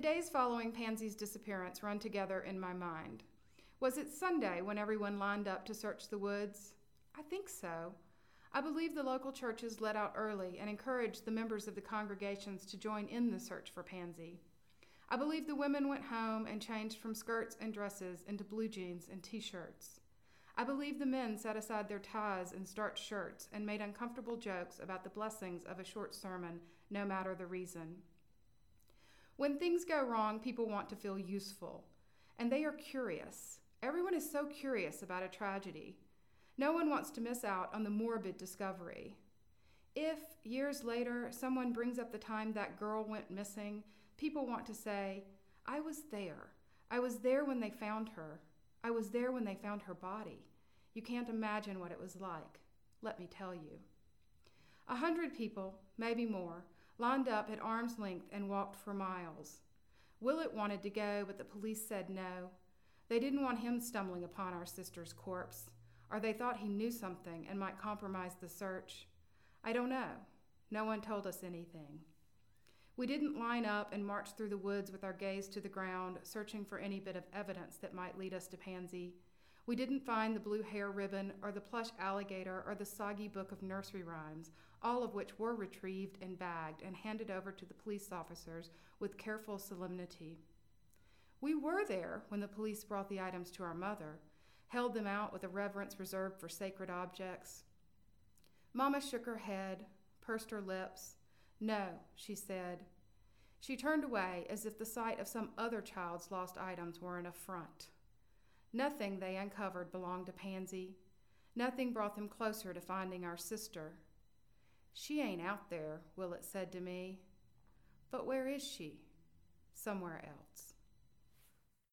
The days following Pansy's disappearance run together in my mind. Was it Sunday when everyone lined up to search the woods? I think so. I believe the local churches let out early and encouraged the members of the congregations to join in the search for Pansy. I believe the women went home and changed from skirts and dresses into blue jeans and t shirts. I believe the men set aside their ties and starched shirts and made uncomfortable jokes about the blessings of a short sermon, no matter the reason. When things go wrong, people want to feel useful, and they are curious. Everyone is so curious about a tragedy. No one wants to miss out on the morbid discovery. If, years later, someone brings up the time that girl went missing, people want to say, I was there. I was there when they found her. I was there when they found her body. You can't imagine what it was like. Let me tell you. A hundred people, maybe more, lined up at arm's length and walked for miles. Willett wanted to go, but the police said no. They didn't want him stumbling upon our sister's corpse, or they thought he knew something and might compromise the search. I don't know. No one told us anything. We didn't line up and march through the woods with our gaze to the ground, searching for any bit of evidence that might lead us to Pansy. We didn't find the blue hair ribbon or the plush alligator or the soggy book of nursery rhymes, all of which were retrieved and bagged and handed over to the police officers with careful solemnity. We were there when the police brought the items to our mother, held them out with a reverence reserved for sacred objects. Mamma shook her head, pursed her lips. No, she said. She turned away as if the sight of some other child's lost items were an affront. Nothing they uncovered belonged to Pansy. Nothing brought them closer to finding our sister. She ain't out there, Willett said to me. But where is she? Somewhere else.